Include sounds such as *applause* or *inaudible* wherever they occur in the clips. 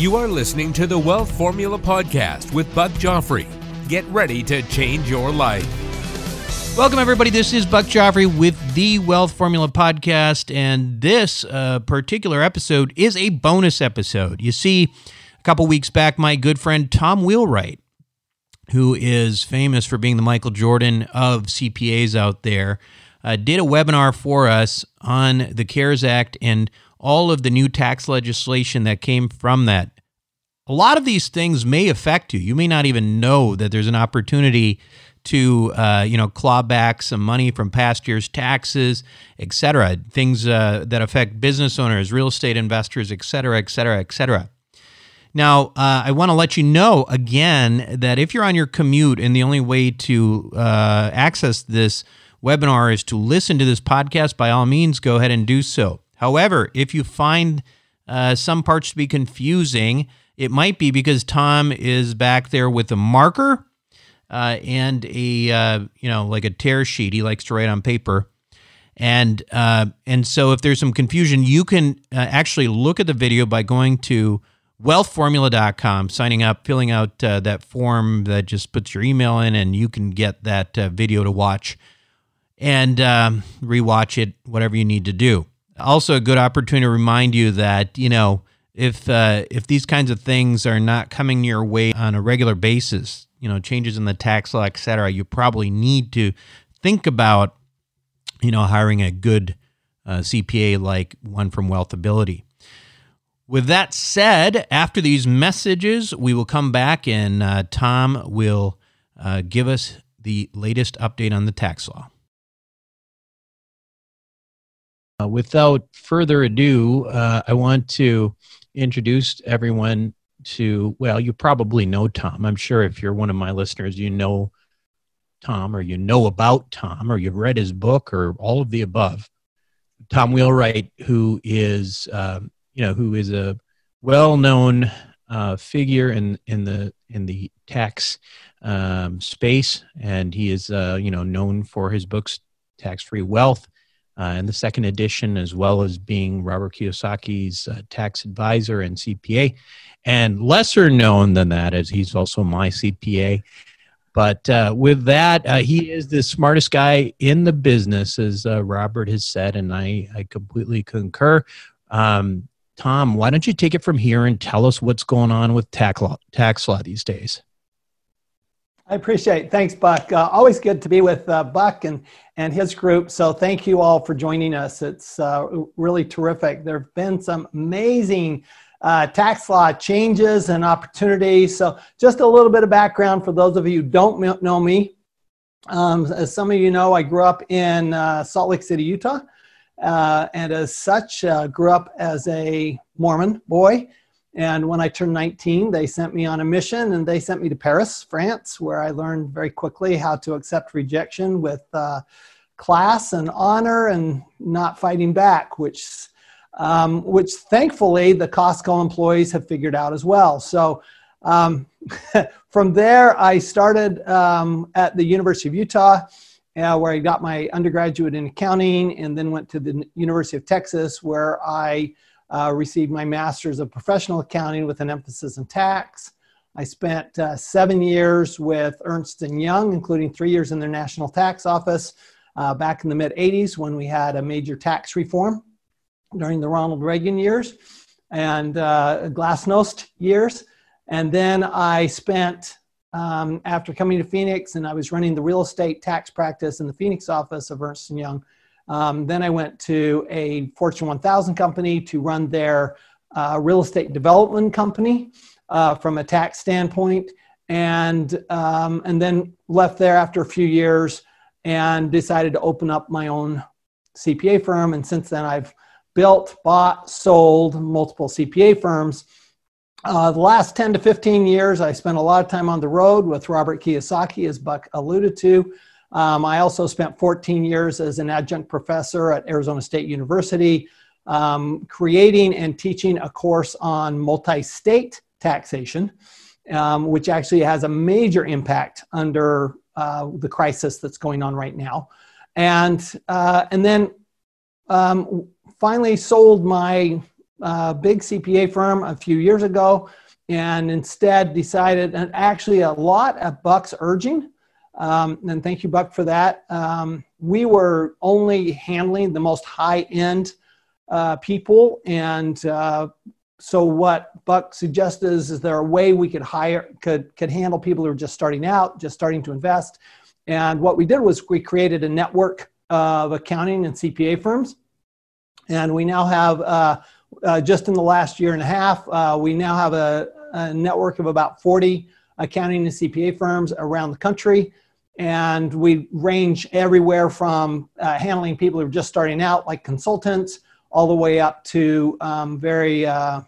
You are listening to the Wealth Formula Podcast with Buck Joffrey. Get ready to change your life. Welcome, everybody. This is Buck Joffrey with the Wealth Formula Podcast, and this uh, particular episode is a bonus episode. You see, a couple weeks back, my good friend Tom Wheelwright, who is famous for being the Michael Jordan of CPAs out there, uh, did a webinar for us on the CARES Act and all of the new tax legislation that came from that. A lot of these things may affect you. You may not even know that there's an opportunity to uh, you know claw back some money from past year's taxes, et cetera. Things uh, that affect business owners, real estate investors, et cetera, et cetera, et cetera. Now, uh, I want to let you know again that if you're on your commute and the only way to uh, access this webinar is to listen to this podcast, by all means, go ahead and do so. However, if you find uh, some parts to be confusing, it might be because Tom is back there with a marker uh, and a uh, you know like a tear sheet. He likes to write on paper, and uh, and so if there's some confusion, you can uh, actually look at the video by going to wealthformula.com, signing up, filling out uh, that form that just puts your email in, and you can get that video to watch and um, rewatch it, whatever you need to do. Also, a good opportunity to remind you that you know if uh, if these kinds of things are not coming your way on a regular basis, you know changes in the tax law, et cetera, you probably need to think about you know hiring a good uh, CPA like one from Wealthability. With that said, after these messages, we will come back and uh, Tom will uh, give us the latest update on the tax law. Uh, without further ado, uh, I want to introduce everyone to, well, you probably know Tom. I'm sure if you're one of my listeners, you know Tom or you know about Tom or you've read his book or all of the above. Tom Wheelwright, who is, um, you know, who is a well-known uh, figure in, in the in the tax um, space, and he is, uh, you know, known for his books, Tax Free Wealth, uh, in the second edition, as well as being Robert Kiyosaki's uh, tax advisor and CPA. And lesser known than that, as he's also my CPA. But uh, with that, uh, he is the smartest guy in the business, as uh, Robert has said, and I, I completely concur. Um, Tom, why don't you take it from here and tell us what's going on with tax law, tax law these days? I appreciate it. Thanks, Buck. Uh, always good to be with uh, Buck and, and his group. So thank you all for joining us. It's uh, really terrific. There have been some amazing uh, tax law changes and opportunities. So just a little bit of background for those of you who don't know me. Um, as some of you know, I grew up in uh, Salt Lake City, Utah. Uh, and as such, grew up as a Mormon boy and when I turned 19, they sent me on a mission and they sent me to Paris, France, where I learned very quickly how to accept rejection with uh, class and honor and not fighting back, which, um, which thankfully the Costco employees have figured out as well. So um, *laughs* from there, I started um, at the University of Utah. Uh, where I got my undergraduate in accounting, and then went to the University of Texas, where I uh, received my master's of professional accounting with an emphasis in tax. I spent uh, seven years with Ernst & Young, including three years in their national tax office uh, back in the mid 80s when we had a major tax reform during the Ronald Reagan years and uh, Glasnost years. And then I spent, um, after coming to Phoenix, and I was running the real estate tax practice in the Phoenix office of Ernst & Young um, then I went to a Fortune 1000 company to run their uh, real estate development company uh, from a tax standpoint, and um, and then left there after a few years and decided to open up my own CPA firm. And since then, I've built, bought, sold multiple CPA firms. Uh, the last 10 to 15 years, I spent a lot of time on the road with Robert Kiyosaki, as Buck alluded to. Um, I also spent 14 years as an adjunct professor at Arizona State University, um, creating and teaching a course on multi state taxation, um, which actually has a major impact under uh, the crisis that's going on right now. And, uh, and then um, finally sold my uh, big CPA firm a few years ago and instead decided, and actually a lot at Buck's urging, um, and thank you, Buck, for that. Um, we were only handling the most high end uh, people. And uh, so, what Buck suggested is, is there a way we could hire, could, could handle people who are just starting out, just starting to invest? And what we did was we created a network of accounting and CPA firms. And we now have, uh, uh, just in the last year and a half, uh, we now have a, a network of about 40 accounting and CPA firms around the country. And we range everywhere from uh, handling people who are just starting out, like consultants, all the way up to um, very, uh,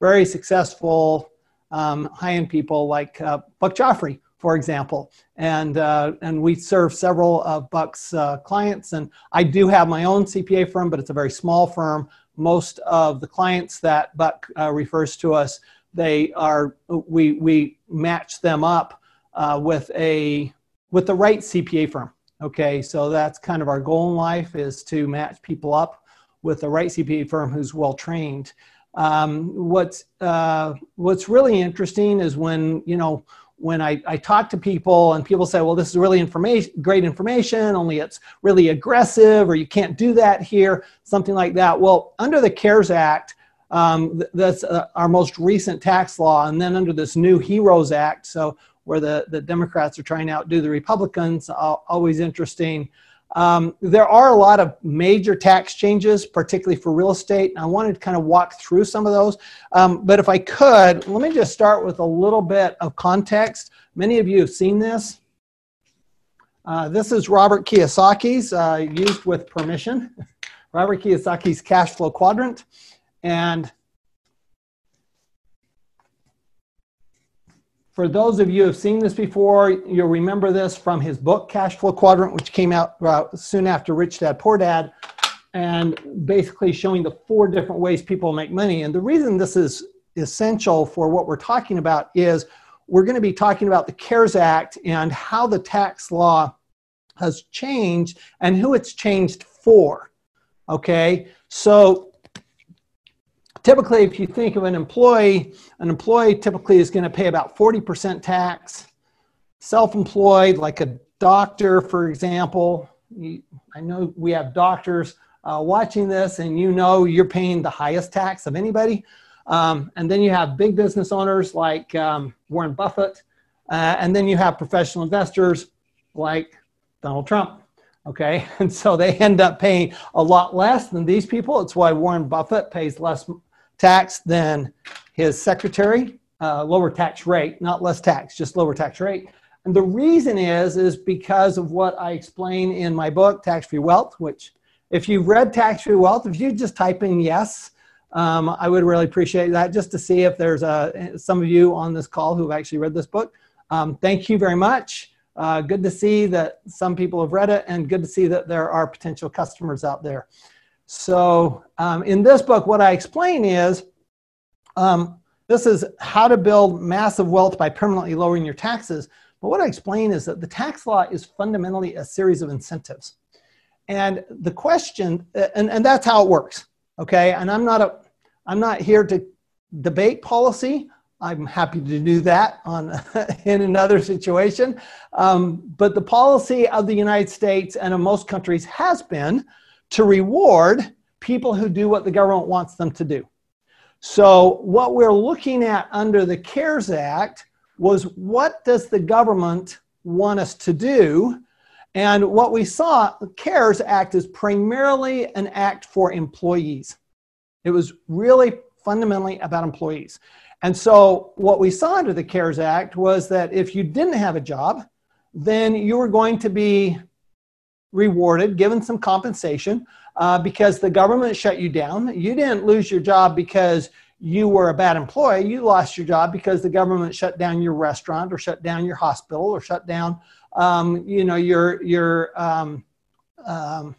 very successful um, high-end people like uh, Buck Joffrey, for example. And, uh, and we serve several of Buck's uh, clients. And I do have my own CPA firm, but it's a very small firm. Most of the clients that Buck uh, refers to us, they are, we, we match them up uh, with a with the right CPA firm. Okay, so that's kind of our goal in life is to match people up with the right CPA firm who's well trained. Um, what's uh, what's really interesting is when you know when I, I talk to people and people say, well, this is really information, great information, only it's really aggressive, or you can't do that here, something like that. Well, under the CARES Act, um, that's uh, our most recent tax law, and then under this new HEROES Act, so where the, the Democrats are trying to outdo the Republicans, always interesting. Um, there are a lot of major tax changes, particularly for real estate. And I wanted to kind of walk through some of those. Um, but if I could, let me just start with a little bit of context. Many of you have seen this. Uh, this is Robert Kiyosaki's, uh, used with permission. *laughs* Robert Kiyosaki's cash flow quadrant. And For those of you who have seen this before, you'll remember this from his book, Cash Flow Quadrant, which came out uh, soon after Rich Dad Poor Dad, and basically showing the four different ways people make money. And the reason this is essential for what we're talking about is we're going to be talking about the CARES Act and how the tax law has changed and who it's changed for. Okay, so typically, if you think of an employee, an employee typically is going to pay about 40% tax. Self employed, like a doctor, for example, I know we have doctors uh, watching this, and you know you're paying the highest tax of anybody. Um, and then you have big business owners like um, Warren Buffett, uh, and then you have professional investors like Donald Trump. Okay, *laughs* and so they end up paying a lot less than these people. It's why Warren Buffett pays less tax than his secretary, uh, lower tax rate, not less tax, just lower tax rate. And the reason is, is because of what I explain in my book, Tax Free Wealth, which if you've read Tax Free Wealth, if you just type in yes, um, I would really appreciate that just to see if there's a, some of you on this call who've actually read this book. Um, thank you very much. Uh, good to see that some people have read it and good to see that there are potential customers out there. So um, in this book, what I explain is um, this is how to build massive wealth by permanently lowering your taxes. But what I explain is that the tax law is fundamentally a series of incentives. And the question, and, and that's how it works, okay? And I'm not, a, I'm not here to debate policy. I'm happy to do that on, *laughs* in another situation. Um, but the policy of the United States and of most countries has been to reward people who do what the government wants them to do. So, what we're looking at under the CARES Act was what does the government want us to do? And what we saw, the CARES Act is primarily an act for employees. It was really fundamentally about employees. And so, what we saw under the CARES Act was that if you didn't have a job, then you were going to be rewarded, given some compensation uh, because the government shut you down. You didn't lose your job because you were a bad employee. You lost your job because the government shut down your restaurant or shut down your hospital or shut down, um, you know, your your um, um,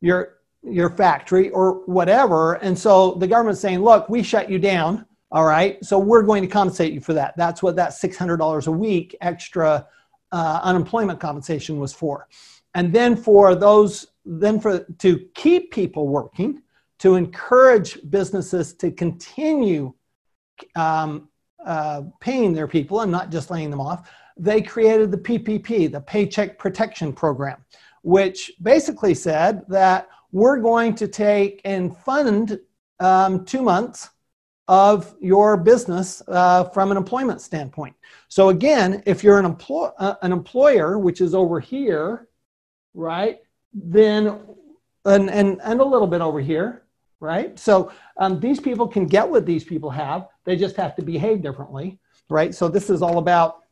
your your factory or whatever. And so the government's saying, look, we shut you down. All right. So we're going to compensate you for that. That's what that $600 a week extra uh, unemployment compensation was for and then for those then for to keep people working to encourage businesses to continue um, uh, paying their people and not just laying them off, they created the PPP, the Paycheck Protection Program, which basically said that we're going to take and fund um, two months of your business uh, from an employment standpoint. So again, if you're an, employ- uh, an employer, which is over here, right, then and, and, and a little bit over here, right? So um, these people can get what these people have. They just have to behave differently, right? So this is all about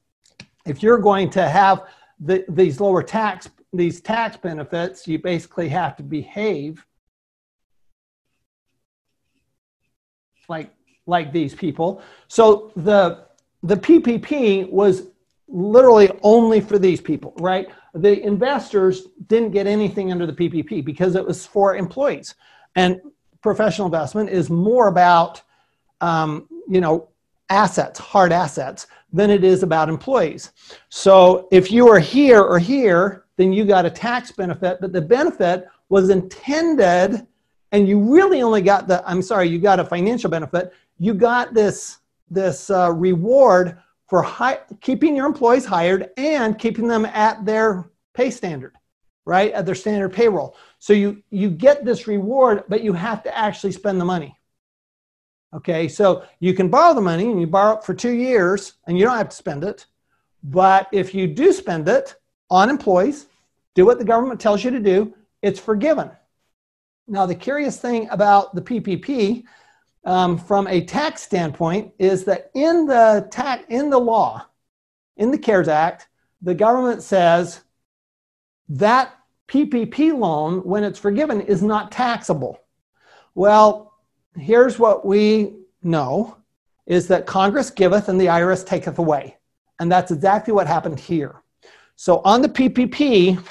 if you're going to have the, these lower tax these tax benefits, you basically have to behave like like these people. So the the PPP was literally only for these people, right? The investors didn't get anything under the PPP because it was for employees. And professional investment is more about, um, you know, assets, hard assets, than it is about employees. So if you are here or here, then you got a tax benefit, but the benefit was intended, and you really only got the, I'm sorry, you got a financial benefit. You got this, this uh, reward for high, keeping your employees hired and keeping them at their pay standard, right? At their standard payroll. So you, you get this reward, but you have to actually spend the money. Okay, so you can borrow the money and you borrow it for two years and you don't have to spend it. But if you do spend it on employees, do what the government tells you to do, it's forgiven. Now, the curious thing about the PPP um, from a tax standpoint is that in the, tax, in the law, in the CARES Act, the government says that PPP loan, when it's forgiven, is not taxable. Well, here's what we know is that Congress giveth and the IRS taketh away. And that's exactly what happened here. So on the PPP,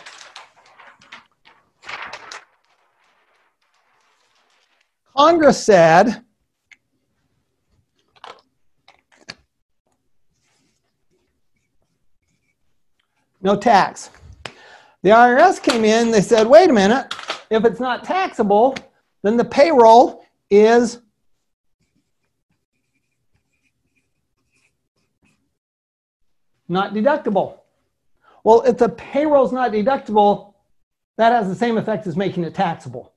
Congress said, no tax. The IRS came in, they said, wait a minute, if it's not taxable, then the payroll is not deductible. Well, if the payroll is not deductible, that has the same effect as making it taxable.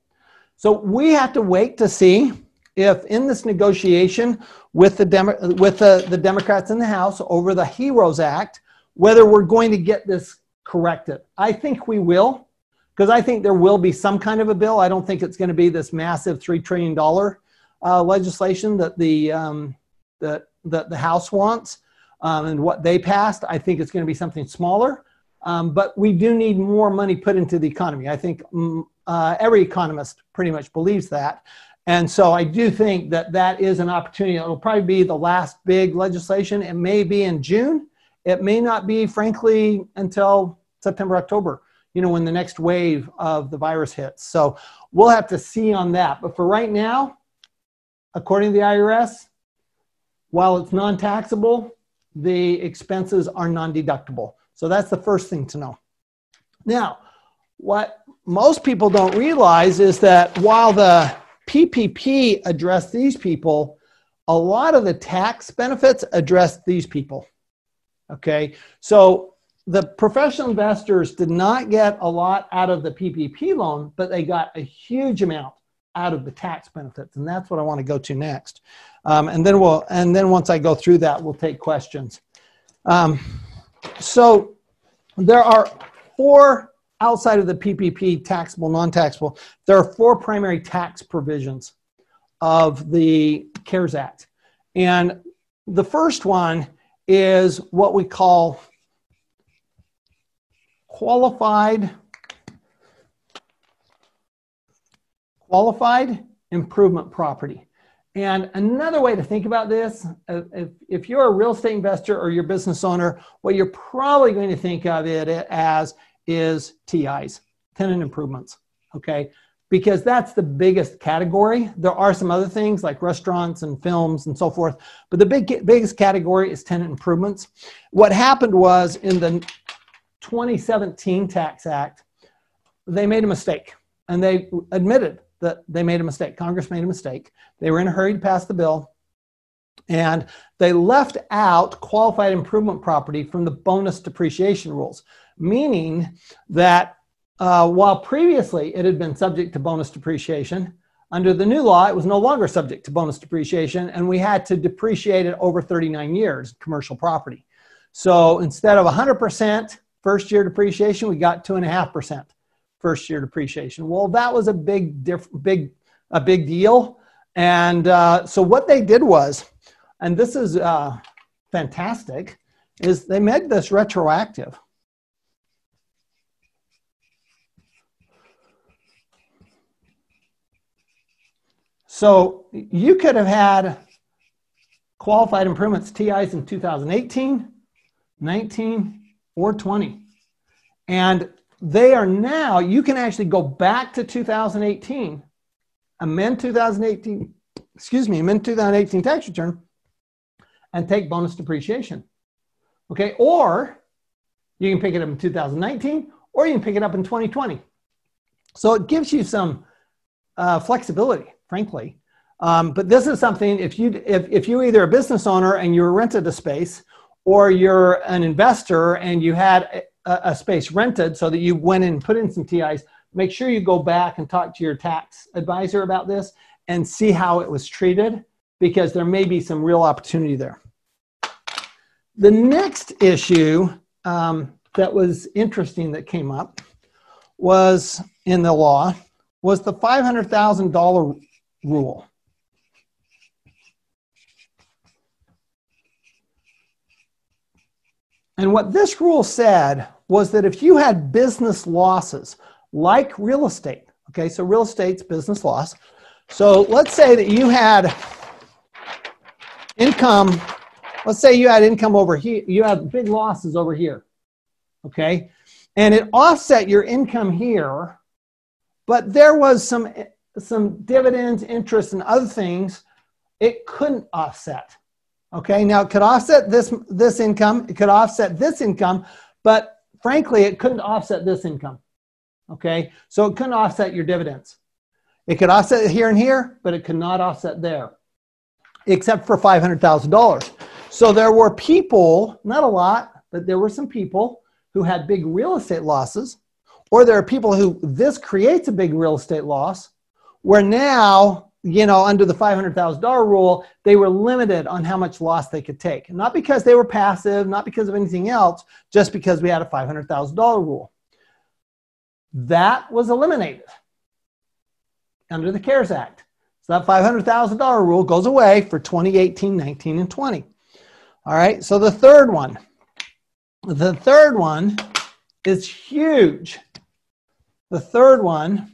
So we have to wait to see if in this negotiation with the, Demo- with the, the Democrats in the House over the HEROES Act, whether we're going to get this corrected. I think we will, because I think there will be some kind of a bill. I don't think it's going to be this massive $3 trillion uh, legislation that the, um, that, that the House wants um, and what they passed. I think it's going to be something smaller. Um, but we do need more money put into the economy. I think mm, uh, every economist pretty much believes that. And so I do think that that is an opportunity. It'll probably be the last big legislation. It may be in June. It may not be, frankly, until September, October, you know, when the next wave of the virus hits. So we'll have to see on that. But for right now, according to the IRS, while it's non taxable, the expenses are non deductible. So that's the first thing to know. Now, what most people don't realize is that while the PPP addressed these people, a lot of the tax benefits address these people. Okay, so the professional investors did not get a lot out of the PPP loan, but they got a huge amount out of the tax benefits, and that's what I want to go to next. Um, and then we'll, and then once I go through that, we'll take questions. Um, so there are four outside of the PPP taxable, non-taxable. There are four primary tax provisions of the CARES Act, and the first one is what we call qualified qualified improvement property. And another way to think about this, if, if you're a real estate investor or you're a business owner, what you're probably going to think of it as is TIs, tenant improvements, okay? Because that's the biggest category. There are some other things like restaurants and films and so forth, but the big, biggest category is tenant improvements. What happened was in the 2017 Tax Act, they made a mistake and they admitted that they made a mistake. Congress made a mistake. They were in a hurry to pass the bill, and they left out qualified improvement property from the bonus depreciation rules, meaning that uh, while previously it had been subject to bonus depreciation, under the new law, it was no longer subject to bonus depreciation, and we had to depreciate it over 39 years, commercial property. So instead of 100% first year depreciation, we got 2.5% first year depreciation. Well, that was a big, diff- big, a big deal. And uh, so what they did was, and this is uh, fantastic, is they made this retroactive. So you could have had qualified improvements TIs in 2018, 19, or 20. And they are now, you can actually go back to 2018, amend 2018, excuse me, amend 2018 tax return, and take bonus depreciation. Okay, or you can pick it up in 2019, or you can pick it up in 2020. So it gives you some uh, flexibility, frankly. Um, but this is something if you if, if you're either a business owner and you're rented a space, or you're an investor and you had a, a space rented so that you went in and put in some TIs, make sure you go back and talk to your tax advisor about this and see how it was treated because there may be some real opportunity there. The next issue um, that was interesting that came up was in the law was the $500,000 rule. And what this rule said was that if you had business losses, like real estate, okay, so real estate's business loss. So let's say that you had income, let's say you had income over here, you had big losses over here, okay, and it offset your income here, but there was some some dividends, interest, and other things it couldn't offset. Okay, now it could offset this, this income, it could offset this income, but frankly, it couldn't offset this income. Okay, so it couldn't offset your dividends. It could offset here and here, but it could not offset there, except for $500,000. So there were people, not a lot, but there were some people who had big real estate losses, or there are people who this creates a big real estate loss, where now you know, under the $500,000 rule, they were limited on how much loss they could take. Not because they were passive, not because of anything else, just because we had a $500,000 rule. That was eliminated under the CARES Act. So that $500,000 rule goes away for 2018, 19, and 20. All right, so the third one. The third one is huge. The third one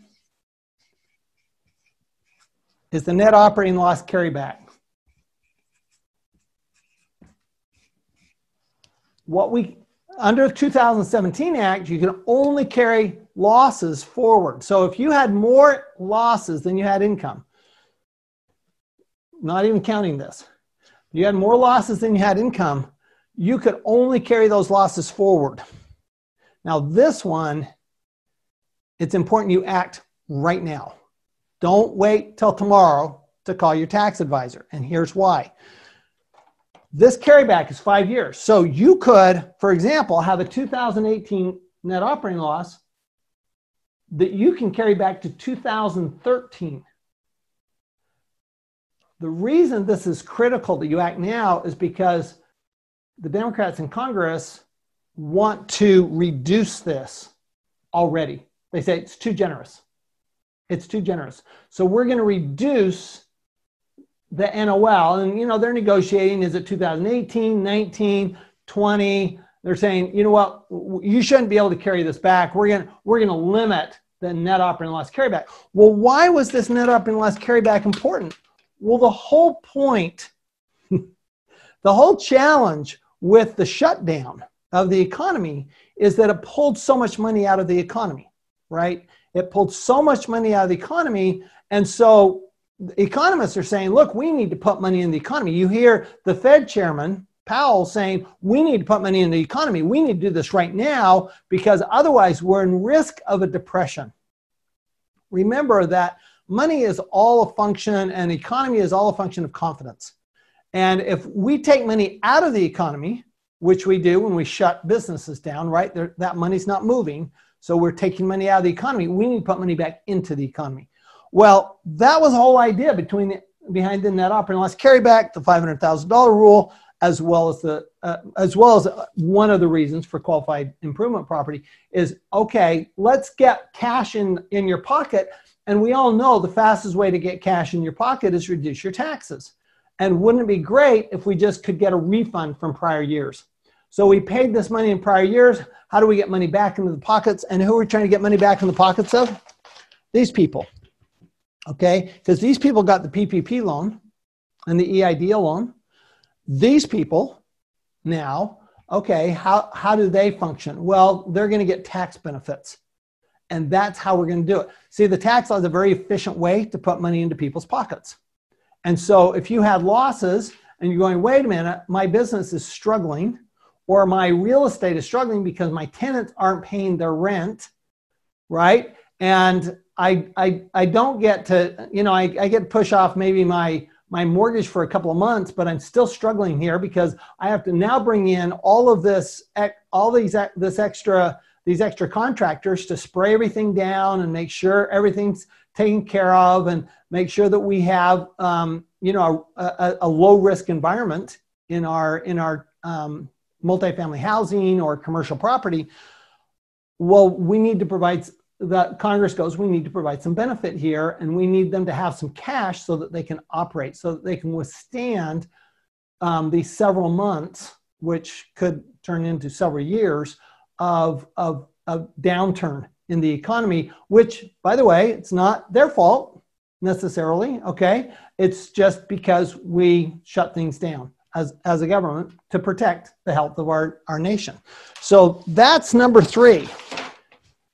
is the net operating loss carryback. What we under the 2017 Act, you can only carry losses forward. So if you had more losses than you had income, not even counting this, you had more losses than you had income, you could only carry those losses forward. Now, this one, it's important you act right now. Don't wait till tomorrow to call your tax advisor. And here's why. This carryback is five years. So you could, for example, have a 2018 net operating loss that you can carry back to 2013. The reason this is critical that you act now is because the Democrats in Congress want to reduce this already. They say it's too generous. It's too generous. So we're going to reduce the NOL. And, you know, they're negotiating is it 2018, 19, 20? They're saying, you know what, you shouldn't be able to carry this back. We're going to, we're going to limit the net operating loss carryback. Well, why was this net operating loss carryback important? Well, the whole point, *laughs* the whole challenge with the shutdown of the economy is that it pulled so much money out of the economy, right? It pulled so much money out of the economy. And so economists are saying, look, we need to put money in the economy. You hear the Fed chairman, Powell, saying, we need to put money in the economy. We need to do this right now because otherwise we're in risk of a depression. Remember that money is all a function, and economy is all a function of confidence. And if we take money out of the economy, which we do when we shut businesses down, right? There, that money's not moving. So we're taking money out of the economy. We need to put money back into the economy. Well, that was the whole idea between the, behind the net operating loss carryback, the $500,000 rule, as well as the uh, as well as one of the reasons for qualified improvement property is okay. Let's get cash in in your pocket, and we all know the fastest way to get cash in your pocket is reduce your taxes. And wouldn't it be great if we just could get a refund from prior years? So we paid this money in prior years. How do we get money back into the pockets? And who are we trying to get money back in the pockets of? These people. Okay? Because these people got the PPP loan and the EIDL loan. These people now, okay, how, how do they function? Well, they're going to get tax benefits. And that's how we're going to do it. See, the tax law is a very efficient way to put money into people's pockets. And so if you had losses and you're going, wait a minute, my business is struggling or my real estate is struggling because my tenants aren't paying their rent, right? And I, I, I don't get to, you know, I, I get push off maybe my, my mortgage for a couple of months, but I'm still struggling here because I have to now bring in all of this, all these, this extra, these extra contractors to spray everything down and make sure everything's taken care of and make sure that we have, um, you know, a, a, a, low risk environment in our, in our, um, multifamily housing or commercial property, well, we need to provide the Congress goes, we need to provide some benefit here and we need them to have some cash so that they can operate, so that they can withstand um, these several months, which could turn into several years of, of, of downturn in the economy, which, by the way, it's not their fault necessarily, okay? It's just because we shut things down as, as a government to protect the health of our, our nation. So that's number three.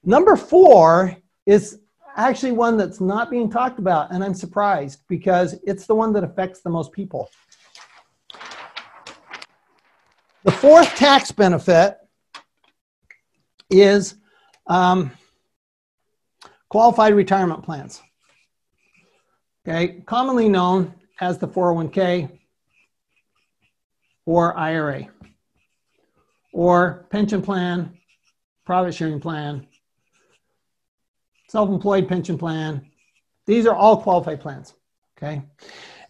Number four is actually one that's not being talked about, and I'm surprised because it's the one that affects the most people. The fourth tax benefit is um, qualified retirement plans. Okay, commonly known as the 401k or IRA or pension plan, profit sharing plan, self-employed pension plan. These are all qualified plans, okay?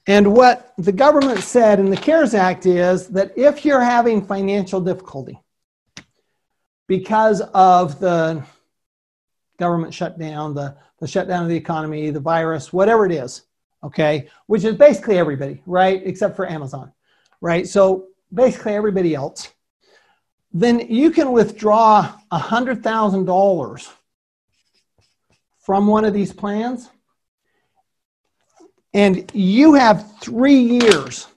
And what the government said in the CARES Act is that if you're having financial difficulty because of the government shutdown, the, the shutdown of the economy, the virus, whatever it is, okay, which is basically everybody, right, except for Amazon right? So basically everybody else, then you can withdraw $100,000 from one of these plans and you have three years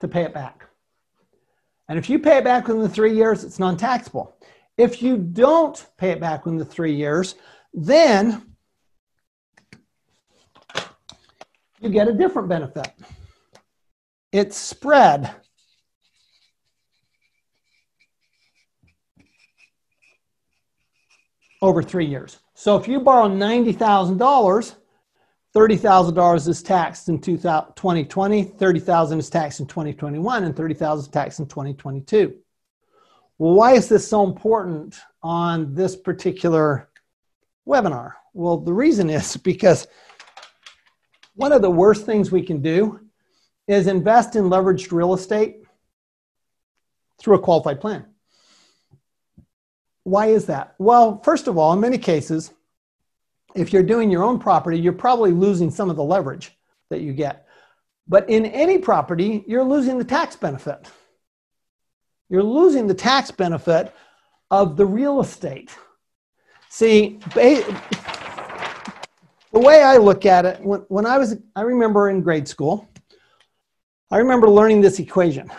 to pay it back. And if you pay it back within the three years, it's non taxable. If you don't pay it back within the three years, then you get a different benefit. It's spread. over three years. So if you borrow $90,000, $30,000 is taxed in 2020, $30,000 is taxed in 2021, and 30,000 is taxed in 2022. Well, why is this so important on this particular webinar? Well, the reason is *laughs* because one of the worst things we can do is invest in leveraged real estate through a qualified plan. Why is that? Well, first of all, in many cases, if you're doing your own property, you're probably losing some of the leverage that you get. But in any property, you're losing the tax benefit. You're losing the tax benefit of the real estate. See, the way I look at it, when, when I was, I remember in grade school, I remember learning this equation.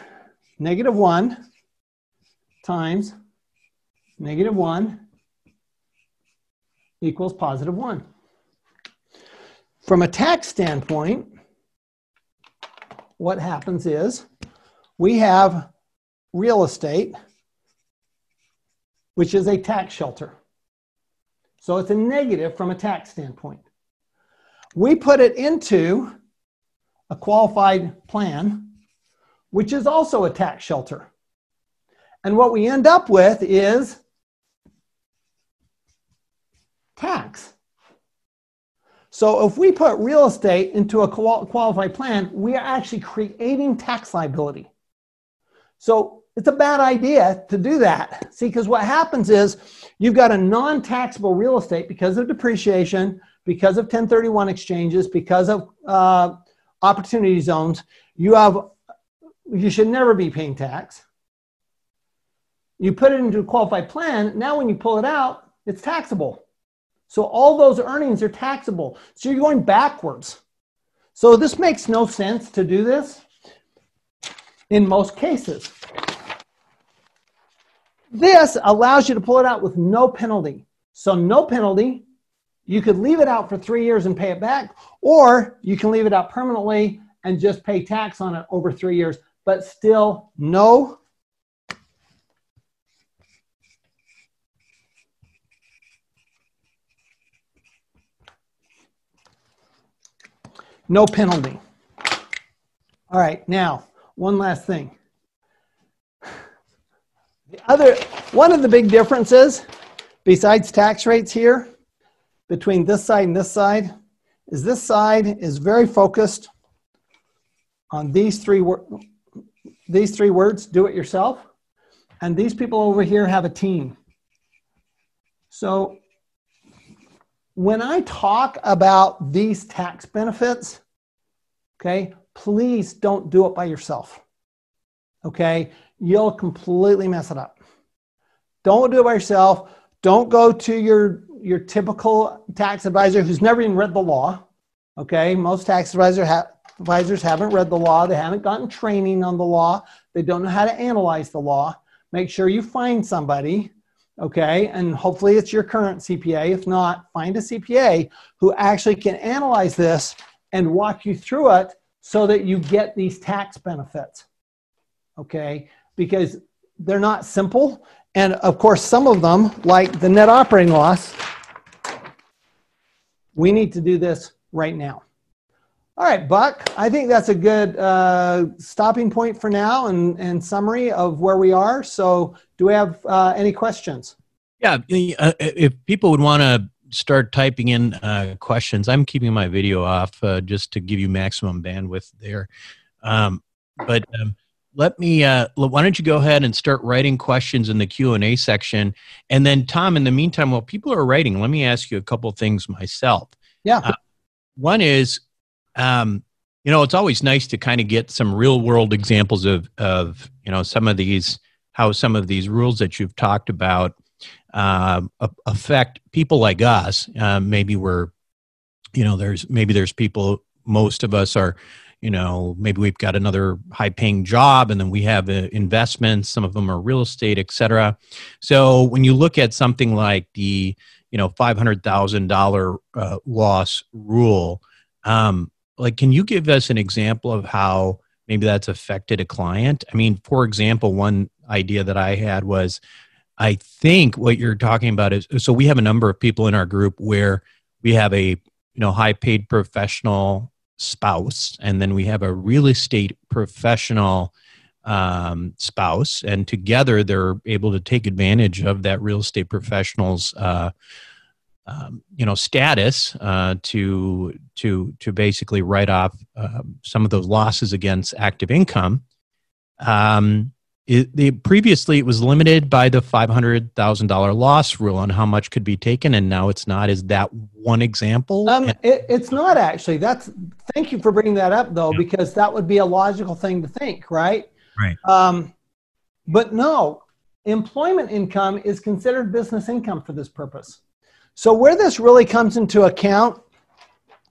Negative 1 times negative 1 equals positive 1. From a tax standpoint, what happens is we have real estate, which is a tax shelter. So it's a negative from a tax standpoint. We put it into a qualified plan, which is also a tax shelter. And what we end up with is tax. So if we put real estate into a qualified plan, we are actually creating tax liability. So it's a bad idea to do that. See, because what happens is you've got a non taxable real estate because of depreciation, because of 1031 exchanges, because of uh, opportunity zones. You have, you should never be paying tax. You put it into a qualified plan. Now, when you pull it out, it's taxable. So all those earnings are taxable. So you're going backwards. So this makes no sense to do this in most cases. This allows you to pull it out with no penalty. So no penalty. You could leave it out for three years and pay it back, or you can leave it out permanently and just pay tax on it over three years, but still no no penalty. All right, now, one last thing. The other, one of the big differences, besides tax rates here, between this side and this side, is this side is very focused on these three, these three words, do it yourself. And these people over here have a team. So when I talk about these tax benefits, okay, please don't do it by yourself. Okay, you'll completely mess it up. Don't do it by yourself. Don't go to your your typical tax advisor who's never even read the law. Okay, most tax advisor ha- advisors haven't read the law. They haven't gotten training on the law. They don't know how to analyze the law. Make sure you find somebody okay? And hopefully it's your current CPA. If not, find a CPA who actually can analyze this and walk you through it so that you get these tax benefits, okay? Because they're not simple. And of course, some of them, like the net operating loss, we need to do this right now. All right, Buck, I think that's a good uh, stopping point for now and, and summary of where we are. So, do we have uh, any questions? Yeah, uh, if people would want to start typing in uh, questions, I'm keeping my video off uh, just to give you maximum bandwidth there. Um, but um, let me, uh, why don't you go ahead and start writing questions in the Q&A section. And then, Tom, in the meantime, while people are writing, let me ask you a couple things myself. Yeah. one is, um, you know, it's always nice to kind of get some real world examples of, of, you know, some of these, how some of these rules that you've talked about uh, affect people like us. Uh, maybe we're, you know, there's, maybe there's people, most of us are, you know, maybe we've got another high paying job and then we have uh, investments. Some of them are real estate, et cetera. So when you look at something like the, you know, $500,000 uh, loss rule, um, like can you give us an example of how maybe that's affected a client i mean for example one idea that i had was i think what you're talking about is so we have a number of people in our group where we have a you know high paid professional spouse and then we have a real estate professional um, spouse and together they're able to take advantage of that real estate professional's uh, um, you know status uh, to to to basically write off uh, some of those losses against active income. Um, it, the, previously, it was limited by the five hundred thousand dollar loss rule on how much could be taken, and now it's not. Is that one example? Um, it, it's not actually. That's thank you for bringing that up, though, yeah. because that would be a logical thing to think, right? Right. Um, but no, employment income is considered business income for this purpose. So, where this really comes into account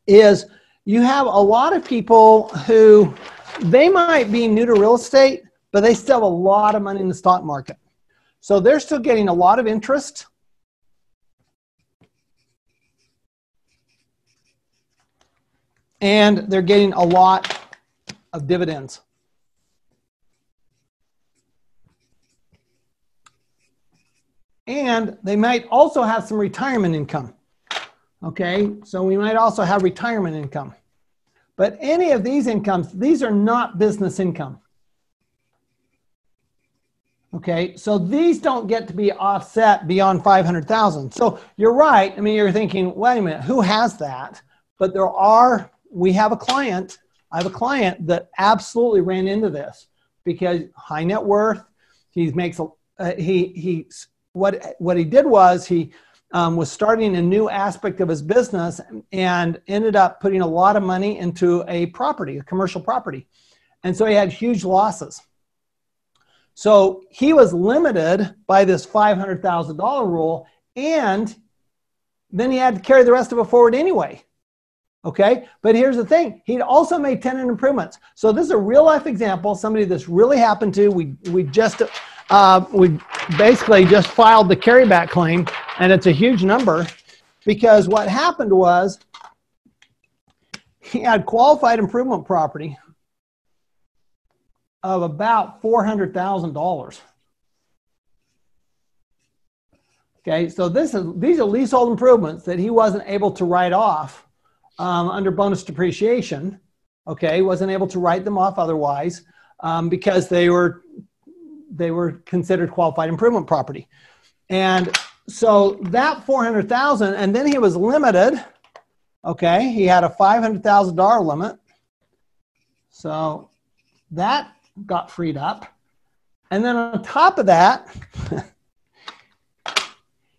is you have a lot of people who they might be new to real estate, but they still have a lot of money in the stock market. So, they're still getting a lot of interest. And they're getting a lot of dividends. and they might also have some retirement income. Okay, so we might also have retirement income. But any of these incomes, these are not business income. Okay, so these don't get to be offset beyond 500,000. So you're right. I mean, you're thinking, wait a minute, who has that? But there are, we have a client, I have a client that absolutely ran into this because high net worth, he makes a, uh, he, he, what, what he did was he um, was starting a new aspect of his business and ended up putting a lot of money into a property, a commercial property. And so he had huge losses. So he was limited by this $500,000 rule, and then he had to carry the rest of it forward anyway. Okay, but here's the thing: he'd also made tenant improvements. So this is a real life example. Somebody this really happened to. We we just uh, we basically just filed the carryback claim, and it's a huge number because what happened was he had qualified improvement property of about $400,000. Okay, so this is, these are leasehold improvements that he wasn't able to write off um, under bonus depreciation. Okay, wasn't able to write them off otherwise um, because they were they were considered qualified improvement property. And so that 400,000 and then he was limited. Okay, he had a $500,000 limit. So that got freed up. And then on top of that, *laughs*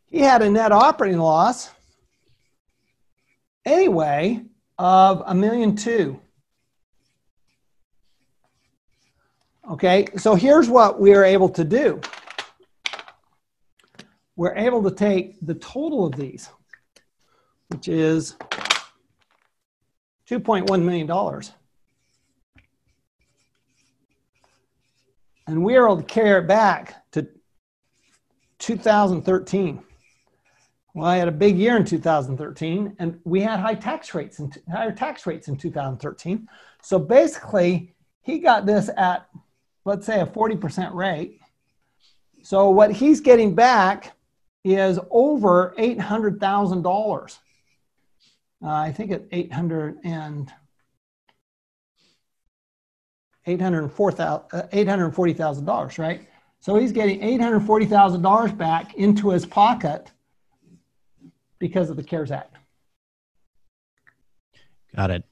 he had a net operating loss anyway of a million two. Okay, so here's what we are able to do. We're able to take the total of these, which is $2.1 million. And we are able to carry it back to 2013. Well, I had a big year in 2013, and we had high tax rates and higher tax rates in 2013. So basically, he got this at, let's say, a 40% rate. So what he's getting back is over $800,000. Uh, I think it's 800 and $840,000, uh, right? So he's getting $840,000 back into his pocket because of the CARES Act. Got it.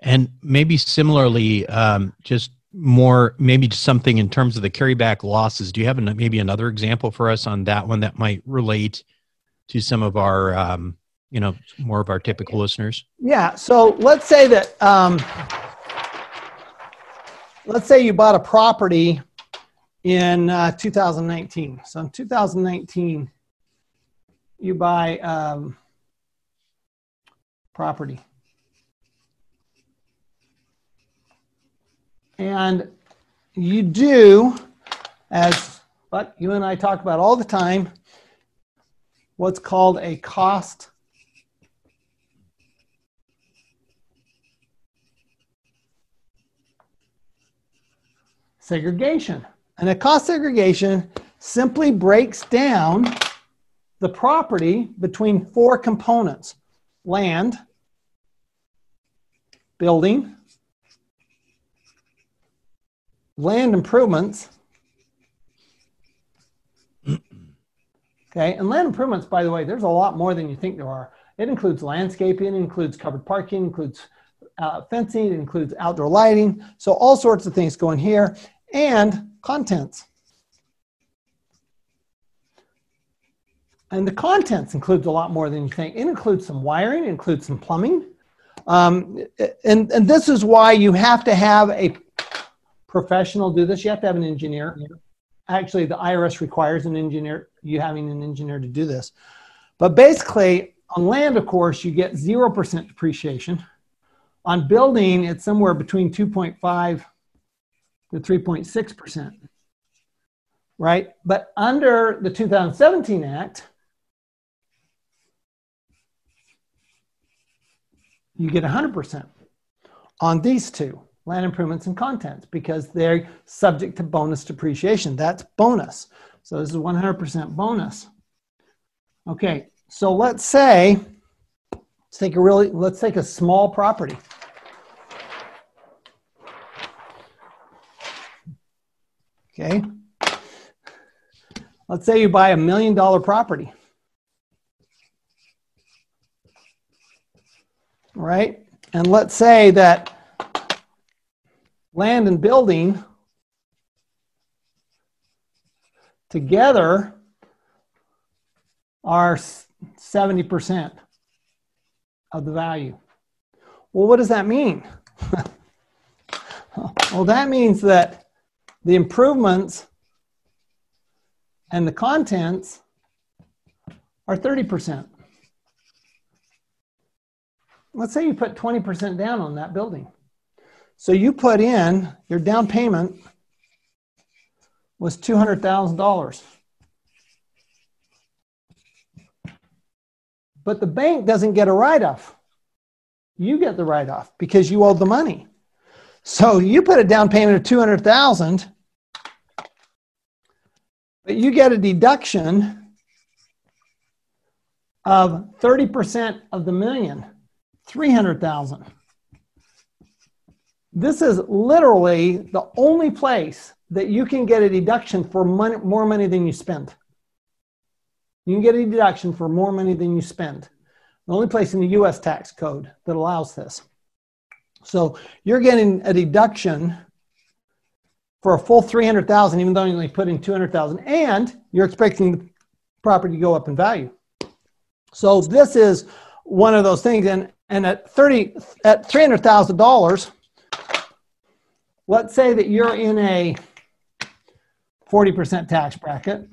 And maybe similarly, um, just more, maybe something in terms of the carryback losses. Do you have an, maybe another example for us on that one that might relate to some of our, um, you know, more of our typical listeners? Yeah. So let's say that um, let's say you bought a property in uh, 2019. So in 2019, you buy um, property. And you do, as but you and I talk about all the time, what's called a cost segregation. And a cost segregation simply breaks down the property between four components land, building, land improvements. *clears throat* Okay, and land improvements, by the way, there's a lot more than you think there are. It includes landscaping, includes covered parking, includes uh, fencing, includes outdoor lighting. So all sorts of things go in here and contents. And the contents includes a lot more than you think. It includes some wiring, it includes some plumbing. Um, and, and this is why you have to have a professional do this. You have to have an engineer. Actually, the IRS requires an engineer, you having an engineer to do this. But basically, on land, of course, you get 0% depreciation. On building, it's somewhere between 2.5 to 3.6%. Right? But under the 2017 Act, you get 100% on these two land improvements and contents because they're subject to bonus depreciation. That's bonus. So this is 100% bonus. Okay, so let's say, let's take a really, let's take a small property. Okay. Let's say you buy a million dollar property. Right? And let's say that land and building together are 70% of the value. Well, what does that mean? *laughs* well, that means that the improvements and the contents are 30%. Let's say you put 20% down on that building. So you put in your down payment was $200,000. But the bank doesn't get a write off. You get the write off because you owed the money. So you put a down payment of 200,000 but you get a deduction of 30% of the million, 300,000. This is literally the only place that you can get a deduction for money, more money than you spend. You can get a deduction for more money than you spend. The only place in the US tax code that allows this. So you're getting a deduction for a full 300,000 even though you only put in 200,000 and you're expecting the property to go up in value. So this is one of those things and and at 30 at $300,000 let's say that you're in a 40% tax bracket.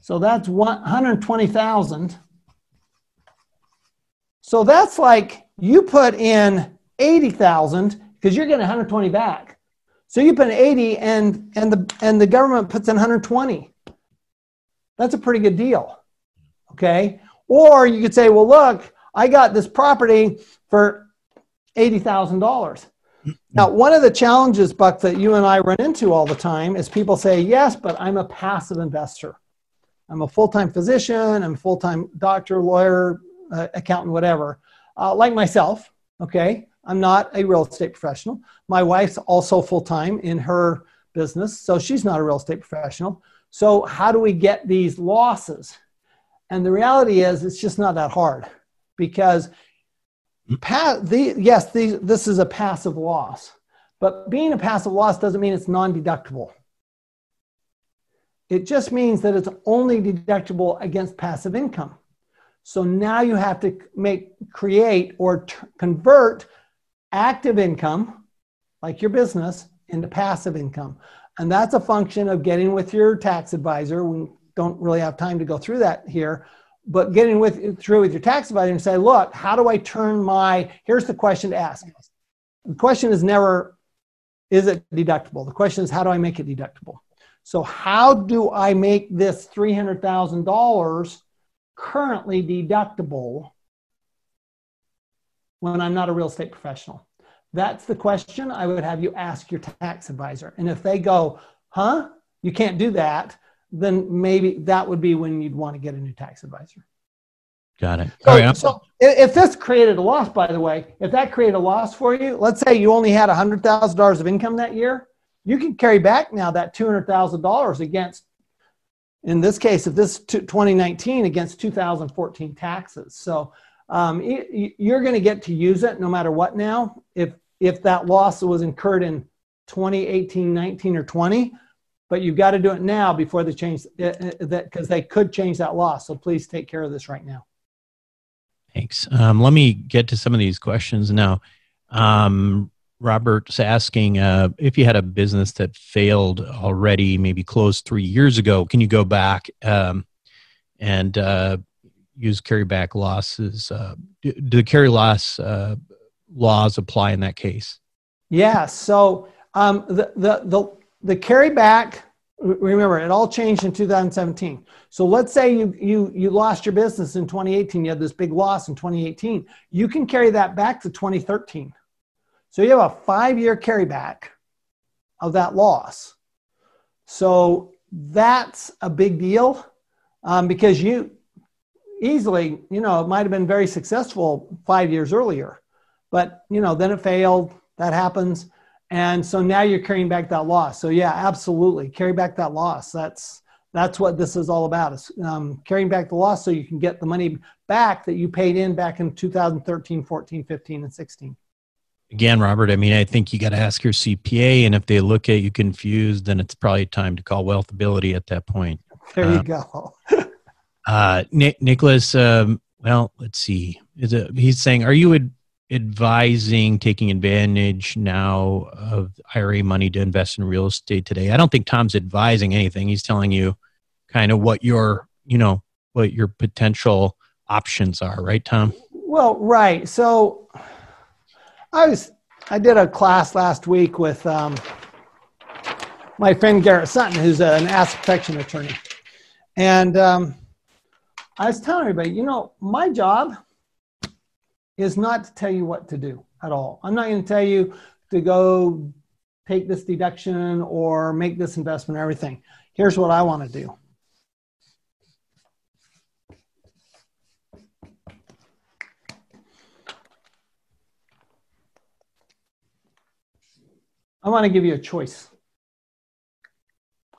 So that's 120,000. So that's like you put in 80,000 because you're getting 120 back. So you put in 80 and and the and the government puts in 120. That's a pretty good deal. Okay? Or you could say, well, look, I got this property for $80,000. Now, one of the challenges, Buck, that you and I run into all the time is people say, yes, but I'm a passive investor. I'm a full time physician, I'm a full time doctor, lawyer, uh, accountant, whatever, uh, like myself. Okay. I'm not a real estate professional. My wife's also full time in her business, so she's not a real estate professional. So, how do we get these losses? And the reality is, it's just not that hard because pa- the, yes, the, this is a passive loss, but being a passive loss doesn't mean it's non deductible. It just means that it's only deductible against passive income. So now you have to make, create, or t- convert active income, like your business, into passive income. And that's a function of getting with your tax advisor. We don't really have time to go through that here, but getting with through with your tax advisor and say, look, how do I turn my here's the question to ask. The question is never, is it deductible? The question is, how do I make it deductible? So, how do I make this $300,000 currently deductible when I'm not a real estate professional? That's the question I would have you ask your tax advisor. And if they go, huh, you can't do that, then maybe that would be when you'd want to get a new tax advisor. Got it. So, right, so if this created a loss, by the way, if that created a loss for you, let's say you only had $100,000 of income that year, you can carry back now that $200,000 against, in this case, if this 2019 against 2014 taxes. So um, you're going to get to use it no matter what now. If, if that loss was incurred in 2018, 19, or 20, but you've got to do it now before they change uh, uh, that because they could change that loss. So please take care of this right now. Thanks. Um, let me get to some of these questions now. Um, Robert's asking uh, if you had a business that failed already, maybe closed three years ago, can you go back um, and uh, use carryback losses. Uh, do, do, the carry loss uh, laws apply in that case? Yeah. So um, the, the, the, the carryback, remember, it all changed in 2017. So let's say you, you, you lost your business in 2018, you had this big loss in 2018. You can carry that back to 2013. So you have a five year carryback of that loss. So that's a big deal um, because you easily, you know, it might have been very successful five years earlier, but you know, then it failed. That happens, and so now you're carrying back that loss. So yeah, absolutely, carry back that loss. That's that's what this is all about is um, carrying back the loss so you can get the money back that you paid in back in 2013 14 15 and 16 again robert i mean i think you got to ask your cpa and if they look at you confused then it's probably time to call wealthability at that point there you um, go *laughs* uh, nicholas um, well let's see. Is it, he's saying are you ad- advising taking advantage now of ira money to invest in real estate today? I don't think tom's advising anything. He's telling you kind of what your you know what your potential options are right tom? Well right. So i was i did a class last week with um, my friend garrett sutton who's an asset protection attorney. And um, i was telling everybody you know my job is not to tell you what to do at all i'm not going to tell you to go take this deduction or make this investment or everything here's what i want to do I want to give you a choice.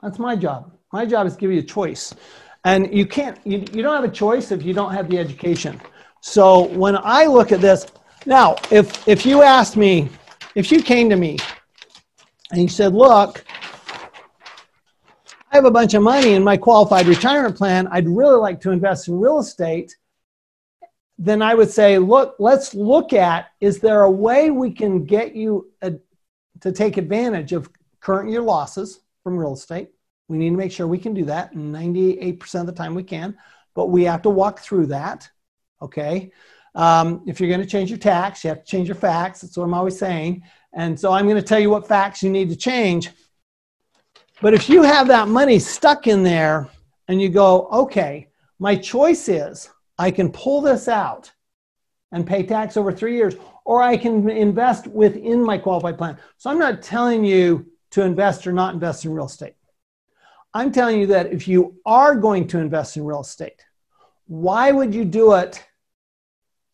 That's my job. My job is to give you a choice. And you can't, you, you don't have a choice if you don't have the education. So when I look at this, now, if, if you asked me, if you came to me and you said, look, I have a bunch of money in my qualified retirement plan. I'd really like to invest in real estate. Then I would say, look, let's look at is there a way we can get you a, to take advantage of current year losses from real estate. We need to make sure we can do that. 98% of the time we can, but we have to walk through that. Okay. Um, if you're going to change your tax, you have to change your facts. That's what I'm always saying. And so I'm going to tell you what facts you need to change. But if you have that money stuck in there and you go, okay, my choice is I can pull this out and pay tax over three years, or I can invest within my qualified plan. So I'm not telling you to invest or not invest in real estate. I'm telling you that if you are going to invest in real estate, why would you do it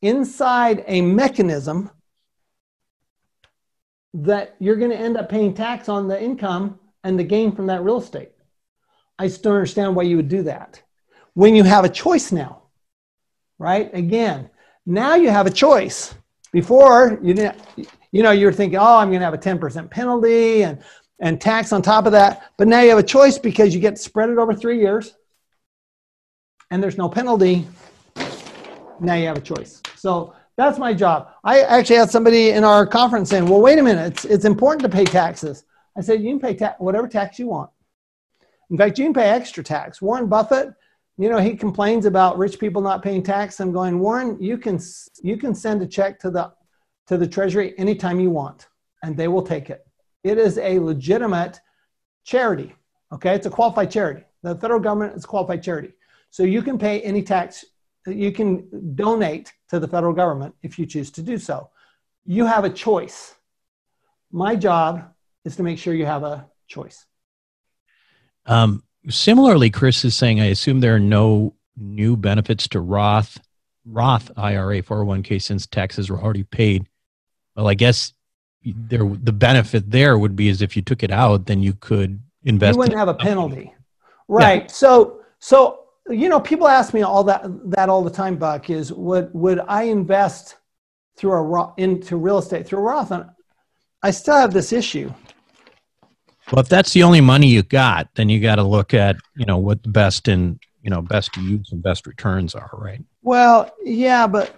inside a mechanism that you're going to end up paying tax on the income and the gain from that real estate? I still don't understand why you would do that. When you have a choice now, right? Again, now you have a choice. Before you didn't, you know, you're thinking, oh, I'm going to have a 10% penalty and and tax on top of that. But now you have a choice because you get to spread it over three years, and there's no penalty. Now you have a choice. So that's my job. I actually had somebody in our conference saying, "Well, wait a minute. It's it's important to pay taxes." I said, "You can pay ta- whatever tax you want. In fact, you can pay extra tax." Warren Buffett you know, he complains about rich people not paying tax. I'm going, Warren, you can you can send a check to the to the Treasury anytime you want, and they will take it. It is a legitimate charity. Okay, it's a qualified charity. The federal government is a qualified charity, so you can pay any tax. You can donate to the federal government if you choose to do so. You have a choice. My job is to make sure you have a choice. Um, Similarly, Chris is saying, I assume there are no new benefits to Roth Roth IRA 401k since taxes were already paid. Well, I guess there the benefit there would be is if you took it out, then you could invest. You wouldn't have a penalty, right? Yeah. So, so you know, people ask me all that that all the time. Buck is would would I invest through a into real estate through a Roth? And I still have this issue well, if that's the only money you got, then you got to look at you know what the best and you know best use and best returns are, right? Well, yeah, but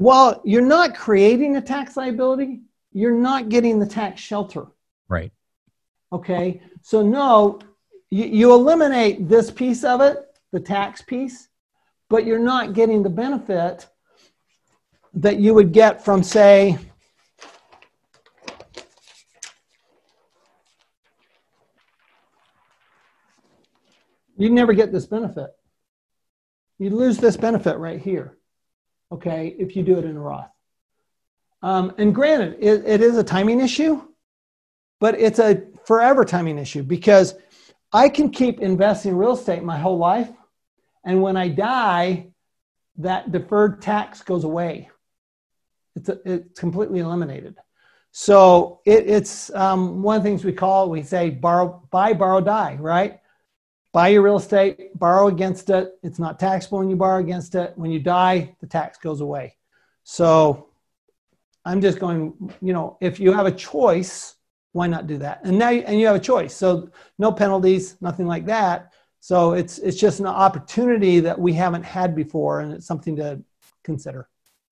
while you're not creating a tax liability, you're not getting the tax shelter. Right. Okay. So no, you, you eliminate this piece of it, the tax piece, but you're not getting the benefit that you would get from, say, You'd never get this benefit. You'd lose this benefit right here, okay, if you do it in a Roth. Um, and granted, it, it is a timing issue, but it's a forever timing issue because I can keep investing in real estate my whole life. And when I die, that deferred tax goes away. It's, a, it's completely eliminated. So it, it's um, one of the things we call, we say borrow, buy, borrow, die, right? Buy your real estate, borrow against it. It's not taxable when you borrow against it. When you die, the tax goes away. So I'm just going, you know, if you have a choice, why not do that? And now, and you have a choice. So no penalties, nothing like that. So it's it's just an opportunity that we haven't had before, and it's something to consider.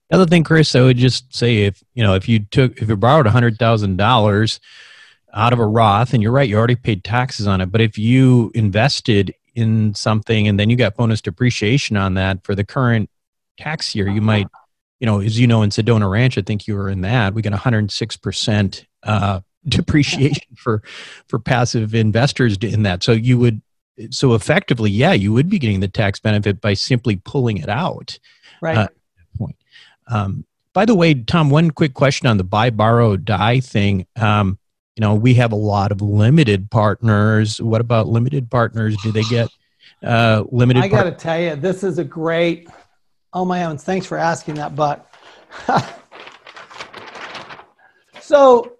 The other thing, Chris, I would just say if you know if you took if you borrowed a hundred thousand dollars out of a Roth, and you're right, you already paid taxes on it. But if you invested in something and then you got bonus depreciation on that for the current tax year, you might, you know, as you know, in Sedona Ranch, I think you were in that. We got 106 percent uh, *laughs* depreciation for for passive investors in that. So you would so effectively, yeah, you would be getting the tax benefit by simply pulling it out. Right. Uh, point. Um, by the way, Tom, one quick question on the buy, borrow, die thing. Um, you know, we have a lot of limited partners. What about limited partners? Do they get uh, limited? I got to tell you, this is a great. Oh my own Thanks for asking that, but *laughs* so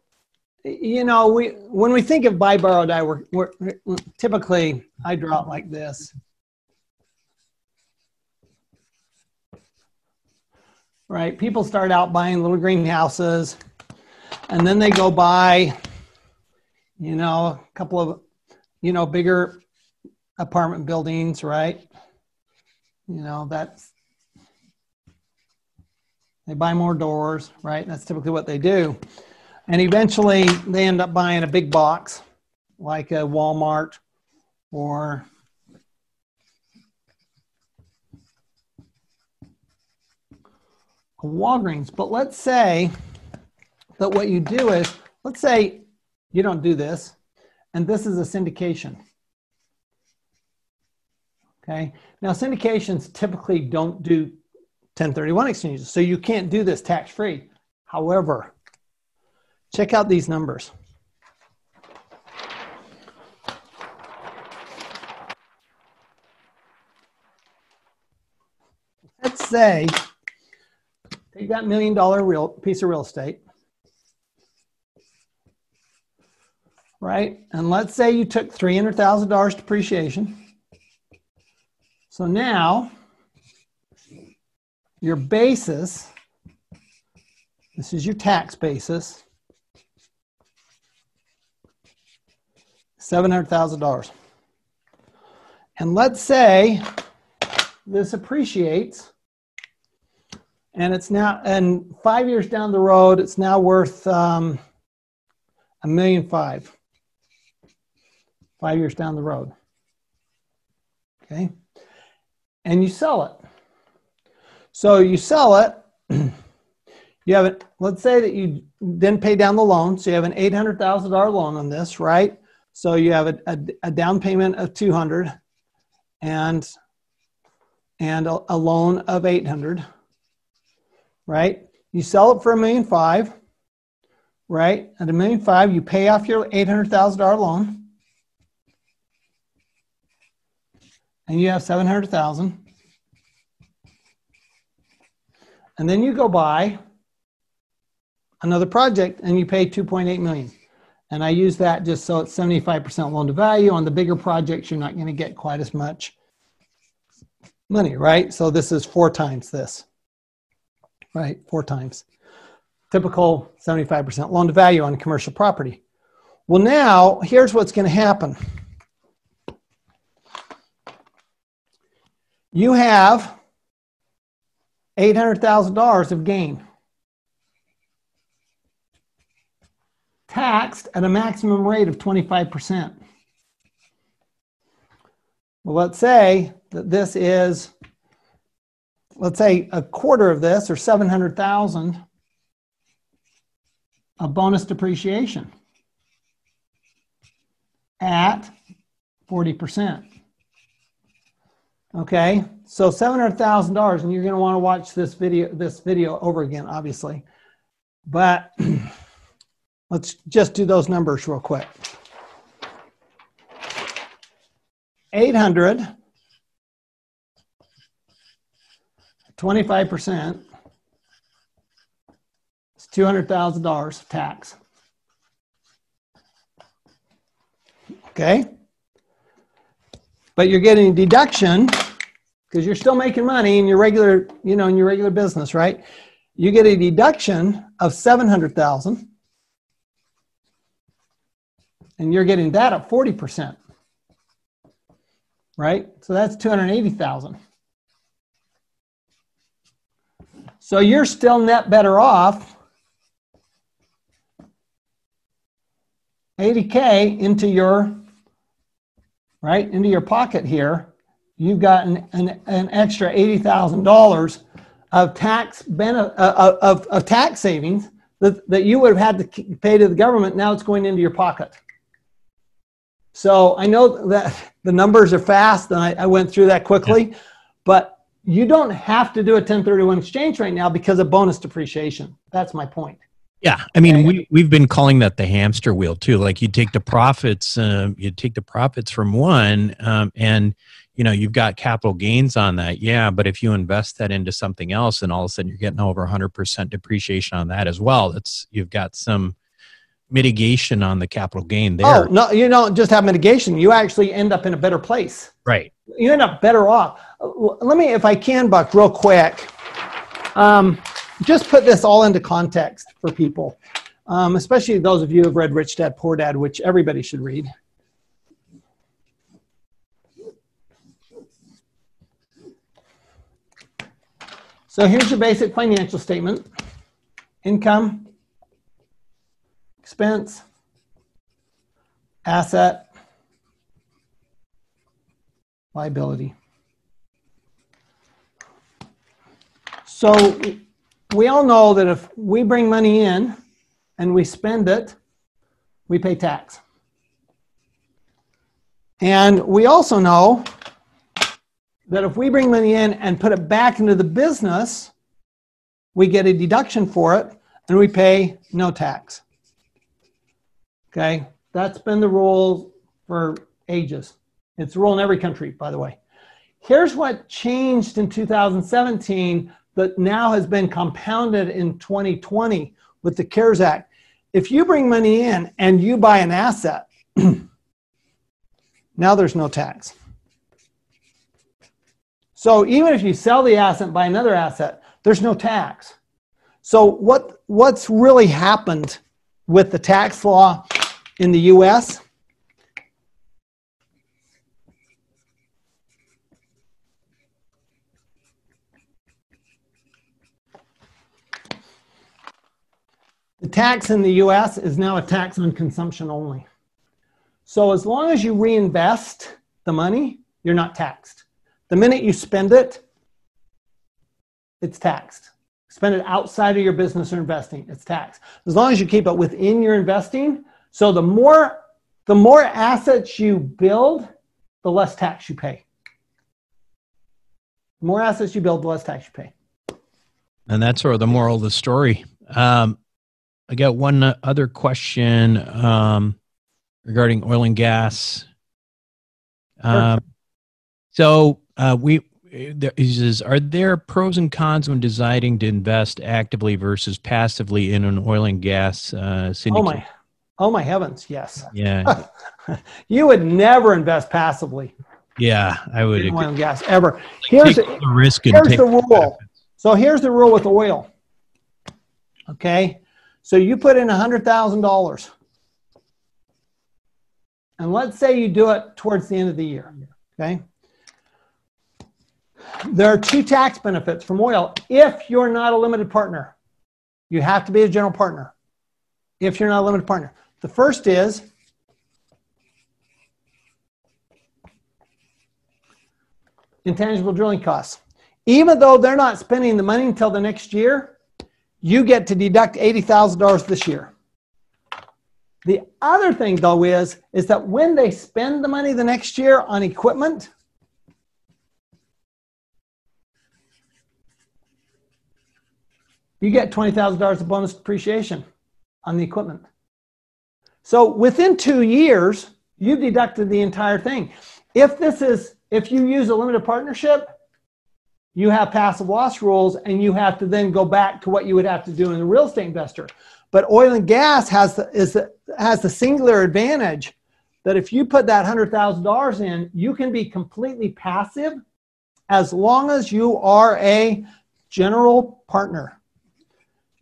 you know, we when we think of buy, borrow, die, we're, we're, we're typically I draw it like this. Right, people start out buying little greenhouses, and then they go buy, you know, a couple of, you know, bigger apartment buildings, right? You know, that's they buy more doors, right? That's typically what they do. And eventually they end up buying a big box like a Walmart or Walgreens. But let's say that what you do is, let's say you don't do this, and this is a syndication. Okay. Now, syndications typically don't do 1031 exchanges, so you can't do this tax free. However, Check out these numbers. Let's say take that million dollar real piece of real estate, right? And let's say you took $300,000 depreciation. So now your basis, this is your tax basis, $700,000. And let's say this appreciates and it's now, and five years down the road, it's now worth um, a million five. Five years down the road. Okay. And you sell it. So you sell it. *clears throat* you have it, let's say that you then pay down the loan. So you have an $800,000 loan on this, right? So you have a, a, a down payment of 200 and, and a, a loan of 800, right? You sell it for a million five, right? At a million five, you pay off your $800,000 loan and you have 700,000. And then you go buy another project and you pay 2.8 million. And I use that just so it's 75% loan to value. On the bigger projects, you're not going to get quite as much money, right? So this is four times this, right? Four times. Typical 75% loan to value on commercial property. Well, now here's what's going to happen. You have $800,000 of gain. taxed at a maximum rate of 25%. Well, let's say that this is, let's say a quarter of this or 700,000 a bonus depreciation at 40%. Okay, so seven hundred thousand dollars, and you're going to want to watch this video this video over again, obviously. But *clears throat* let's just do those numbers real quick. Eight hundred. 25% is $200,000 tax. Okay? But you're getting a deduction because you're still making money in your regular, you know, in your regular business, right? You get a deduction of 700,000 and you're getting that at 40%. Right? So that's 280,000. So you're still net better off 80K into your, right, into your pocket here. You've got an, an, an extra $80,000 of tax benefit, uh, of, of tax savings that, that you would have had to pay to the government. Now it's going into your pocket. So I know that the numbers are fast and I, I went through that quickly, yeah. but you don't have to do a 1031 exchange right now because of bonus depreciation. That's my point. Yeah, I mean, we we've been calling that the hamster wheel too. Like you take the profits, uh, you take the profits from one, um, and you know you've got capital gains on that. Yeah, but if you invest that into something else, and all of a sudden you're getting over 100 percent depreciation on that as well. That's you've got some mitigation on the capital gain there. Oh, no, you don't just have mitigation. You actually end up in a better place. Right. You end up better off. Let me, if I can, Buck, real quick, um, just put this all into context for people, um, especially those of you who have read Rich Dad, Poor Dad, which everybody should read. So here's your basic financial statement. Income, expense, asset, liability. So we all know that if we bring money in and we spend it, we pay tax. And we also know that if we bring money in and put it back into the business, we get a deduction for it and we pay no tax. Okay, that's been the rule for ages. It's the rule in every country, by the way. Here's what changed in 2017 that now has been compounded in 2020 with the CARES Act. If you bring money in and you buy an asset, *clears throat* now there's no tax. So even if you sell the asset and buy another asset, there's no tax. So what, what's really happened with the tax law in the US. The tax in the US is now a tax on consumption only. So as long as you reinvest the money, you're not taxed. The minute you spend it, it's taxed. Spend it outside of your business or investing, it's taxed. As long as you keep it within your investing, so the more the more assets you build, the less tax you pay. The more assets you build, the less tax you pay. And that's sort of the moral of the story. Um, I got one other question um, regarding oil and gas. Um, so uh, we there, he says, are there pros and cons when deciding to invest actively versus passively in an oil and gas uh, syndicate? Oh my, Oh my heavens, yes. Yeah. *laughs* you would never invest passively. Yeah, I would. In oil and gas ever. Like here's the risk. And here's the rule. So here's the rule with oil. Okay, so you put in a hundred thousand dollars, and let's say you do it towards the end of the year. Okay. There are two tax benefits from oil if you're not a limited partner. You have to be a general partner if you're not a limited partner. The first is intangible drilling costs. Even though they're not spending the money until the next year, you get to deduct $80,000 this year. The other thing though is, is that when they spend the money the next year on equipment, you get $20,000 of bonus depreciation on the equipment. So within two years, you've deducted the entire thing. if this is if you use a limited partnership, you have passive loss rules and you have to then go back to what you would have to do in a real estate investor. But oil and gas has the, is the, has the singular advantage that if you put that $100,000 in, you can be completely passive as long as you are a general partner.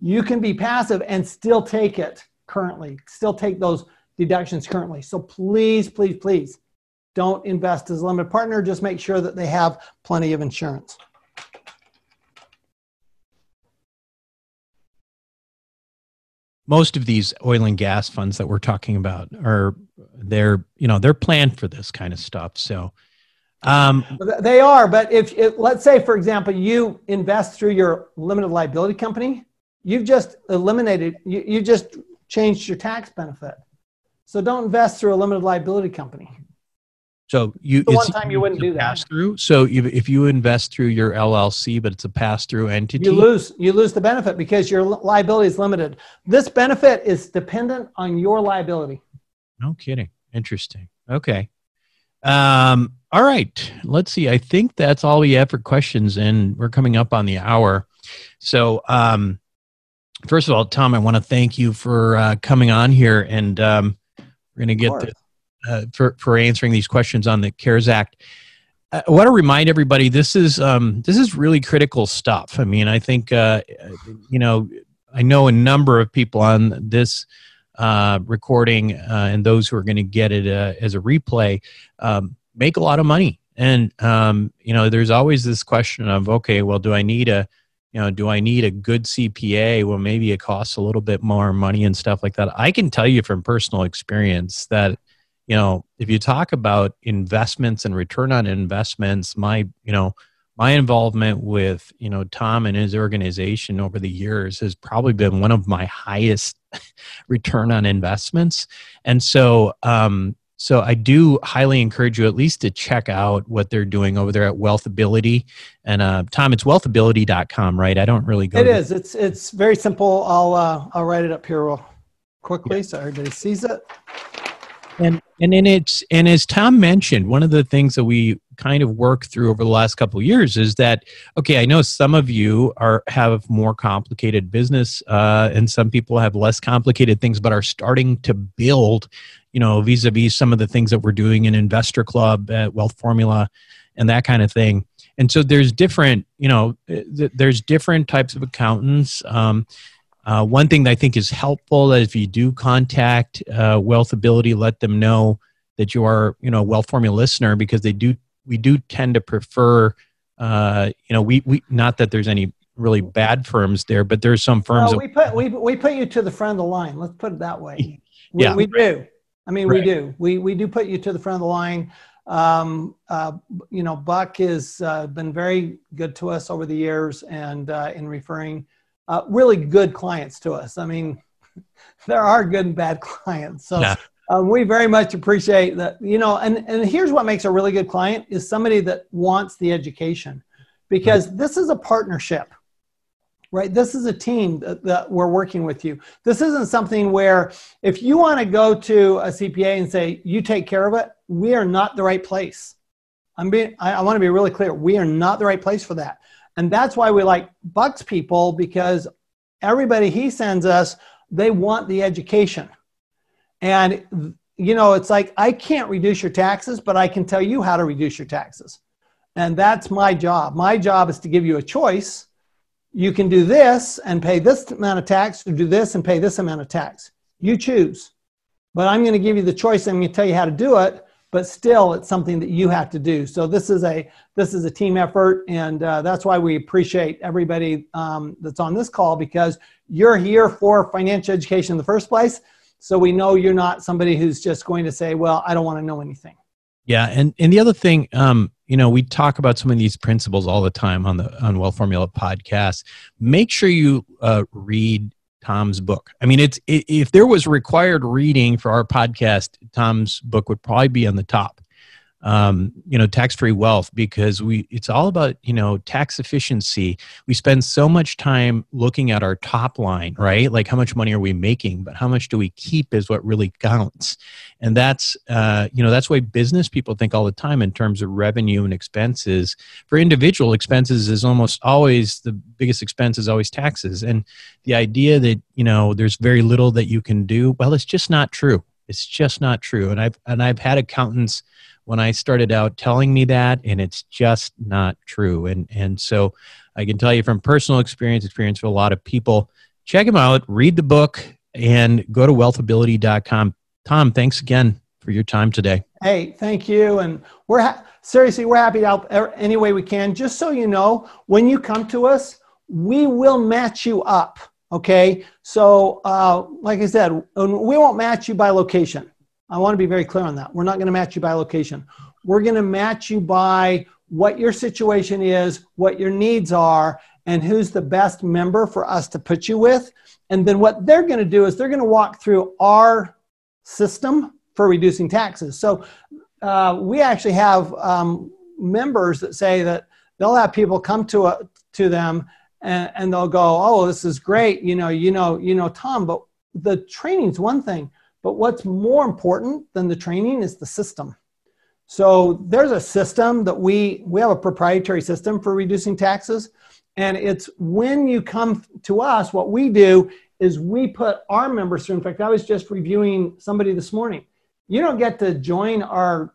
You can be passive and still take it currently, still take those deductions currently. So please, please, please don't invest as a limited partner. Just make sure that they have plenty of insurance. Most of these oil and gas funds that we're talking about are they're you know they're planned for this kind of stuff. So um, they are but if, let's say for example you invest through your limited liability company you've just eliminated you, you just changed your tax benefit. So don't invest through a limited liability company so you the one time you wouldn't do that. Through. So if you invest through your LLC, but it's a pass through entity, you lose you lose the benefit because your liability is limited. This benefit is dependent on your liability. No kidding. Interesting. Okay. Um, all right. Let's see. I think that's all we have for questions, and we're coming up on the hour. So, um, first of all, Tom, I want to thank you for uh, coming on here, and um, we're going to get uh, for for answering these questions on the CARES Act. I want to remind everybody this is um, this is really critical stuff. I mean, I think uh, you know I know a number of people on this uh, recording uh, and those who are going to get it uh, as a replay um, make a lot of money, and um, you know there's always this question of okay, well, do I need a you know, do I need a good CPA? Well, maybe it costs a little bit more money and stuff like that. I can tell you from personal experience that you know, if you talk about investments and return on investments, my, you know, my involvement with, you know, Tom and his organization over the years has probably been one of my highest *laughs* return on investments. And so, um, so I do highly encourage you at least to check out what they're doing over there at Wealthability. And uh, Tom, it's wealthability.com, right? I don't really go. It is. It's it's very simple. I'll uh, I'll write it up here real quickly yeah. so everybody sees it. And and then it's and as Tom mentioned, one of the things that we kind of worked through over the last couple of years is that okay, I know some of you are have more complicated business, uh, and some people have less complicated things, but are starting to build, you know, vis-a-vis some of the things that we're doing in Investor Club, at Wealth Formula, and that kind of thing. And so there's different, you know, th- there's different types of accountants. Um, uh, one thing that I think is helpful is if you do contact uh, Wealthability, let them know that you are, you know, a Wealth Formula listener because they do. We do tend to prefer, uh, you know, we we not that there's any really bad firms there, but there's some firms. we put we we put you to the front of the line. Let's put it that way. *laughs* We, yeah, we do. I mean, right. we do. We we do put you to the front of the line. Um, uh, you know, Buck has uh, been very good to us over the years, and uh, in referring uh, really good clients to us. I mean, *laughs* there are good and bad *laughs* clients. So yeah. um, we very much appreciate that, you know, and, and here's what makes a really good client is somebody that wants the education because right. this is a partnership, right? This is a team that, that we're working with you. This isn't something where if you want to go to a CPA and say, you take care of it, we are not the right place. I'm being, I, I want to be really clear. We are not the right place for that. And that's why we like Buck's people because everybody he sends us, they want the education. And, you know, it's like, I can't reduce your taxes, but I can tell you how to reduce your taxes. And that's my job. My job is to give you a choice. You can do this and pay this amount of tax, or do this and pay this amount of tax. You choose. But I'm going to give you the choice. I'm going to tell you how to do it but still it's something that you have to do. So this is a this is a team effort and uh, that's why we appreciate everybody um, that's on this call because you're here for financial education in the first place. So we know you're not somebody who's just going to say well i don't want to know anything. Yeah and and the other thing um, you know we talk about some of these principles all the time on the on wealth formula podcast. Make sure you uh, read Tom's book. I mean, it's if there was required reading for our podcast, Tom's book would probably be on the top. Um, you know tax free wealth because we it's all about you know tax efficiency. We spend so much time looking at our top line right? Like how much money are we making? But how much do we keep is what really counts. And that's uh, you know that's why business people think all the time in terms of revenue and expenses. For individual expenses is almost always the biggest expense is always taxes. And the idea that you know there's very little that you can do well it's just not true. It's just not true. And i've and i've had accountants when I started out telling me that, and it's just not true. And and so I can tell you from personal experience, experience for a lot of people. Check them out, read the book, and go to wealthability.com. Tom, thanks again for your time today. Hey, thank you. And we're ha- seriously, we're happy to help any way we can. Just so you know, when you come to us, we will match you up. Okay. So, uh, like I said, we won't match you by location. I want to be very clear on that. We're not going to match you by location. We're going to match you by what your situation is, what your needs are, and who's the best member for us to put you with. And then what they're going to do is they're going to walk through our system for reducing taxes. So uh, we actually have um, members that say that they'll have people come to a, to them and, and they'll go, "Oh, this is great. You know, you know, you know, Tom." But the training's one thing but what's more important than the training is the system. So there's a system that we we have a proprietary system for reducing taxes and it's when you come to us what we do is we put our members through in fact I was just reviewing somebody this morning. You don't get to join our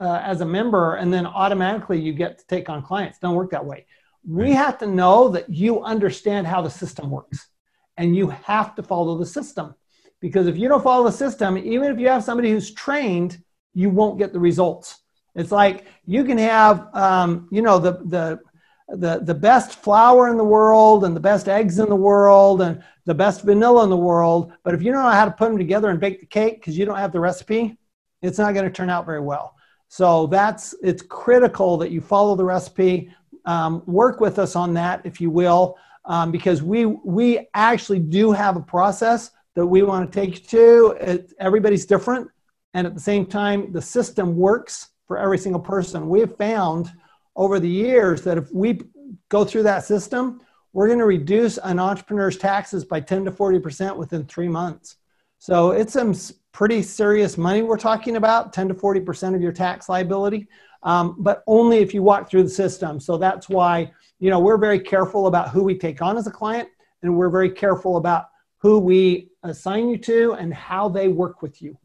uh, as a member and then automatically you get to take on clients. Don't work that way. We have to know that you understand how the system works and you have to follow the system. Because if you don't follow the system, even if you have somebody who's trained, you won't get the results. It's like you can have, um, you know, the, the, the, the best flour in the world and the best eggs in the world and the best vanilla in the world. But if you don't know how to put them together and bake the cake because you don't have the recipe, it's not going to turn out very well. So that's it's critical that you follow the recipe. Um, work with us on that, if you will, um, because we we actually do have a process that we want to take you to. It, everybody's different. And at the same time, the system works for every single person. We have found over the years that if we go through that system, we're going to reduce an entrepreneur's taxes by 10 to 40% within three months. So it's some pretty serious money we're talking about 10 to 40% of your tax liability, um, but only if you walk through the system. So that's why, you know, we're very careful about who we take on as a client, and we're very careful about who we assign you to and how they work with you.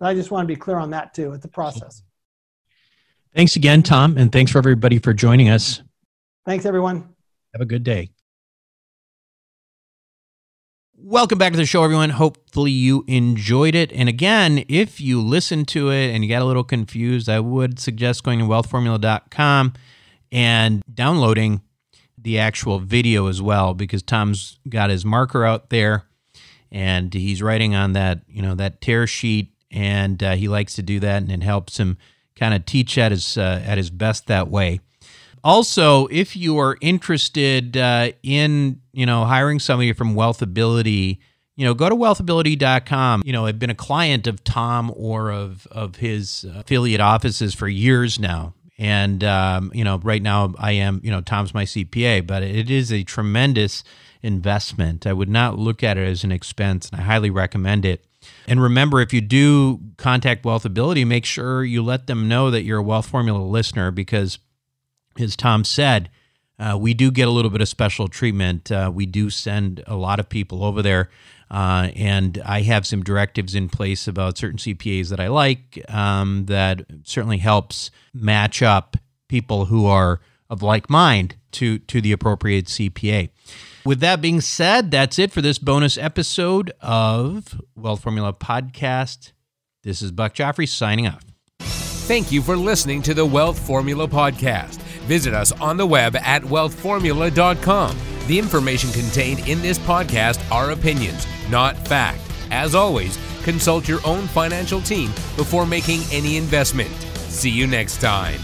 I just want to be clear on that too. It's a process. Thanks again, Tom, and thanks for everybody for joining us. Thanks, everyone. Have a good day. Welcome back to the show, everyone. Hopefully, you enjoyed it. And again, if you listened to it and you got a little confused, I would suggest going to wealthformula.com and downloading the actual video as well because Tom's got his marker out there and he's writing on that you know that tear sheet and uh, he likes to do that and it helps him kind of teach at his uh, at his best that way. Also if you are interested uh, in you know hiring somebody from wealthability you know go to wealthability.com you know i've been a client of tom or of of his affiliate offices for years now and um, you know right now i am you know tom's my cpa but it is a tremendous investment. I would not look at it as an expense, and I highly recommend it. And remember, if you do contact Wealthability, make sure you let them know that you're a Wealth Formula listener because, as Tom said, uh, we do get a little bit of special treatment. Uh, we do send a lot of people over there, uh, and I have some directives in place about certain CPAs that I like um, that certainly helps match up people who are of like mind to to the appropriate CPA. With that being said, that's it for this bonus episode of Wealth Formula Podcast. This is Buck Joffrey signing off. Thank you for listening to the Wealth Formula Podcast. Visit us on the web at wealthformula.com. The information contained in this podcast are opinions, not fact. As always, consult your own financial team before making any investment. See you next time.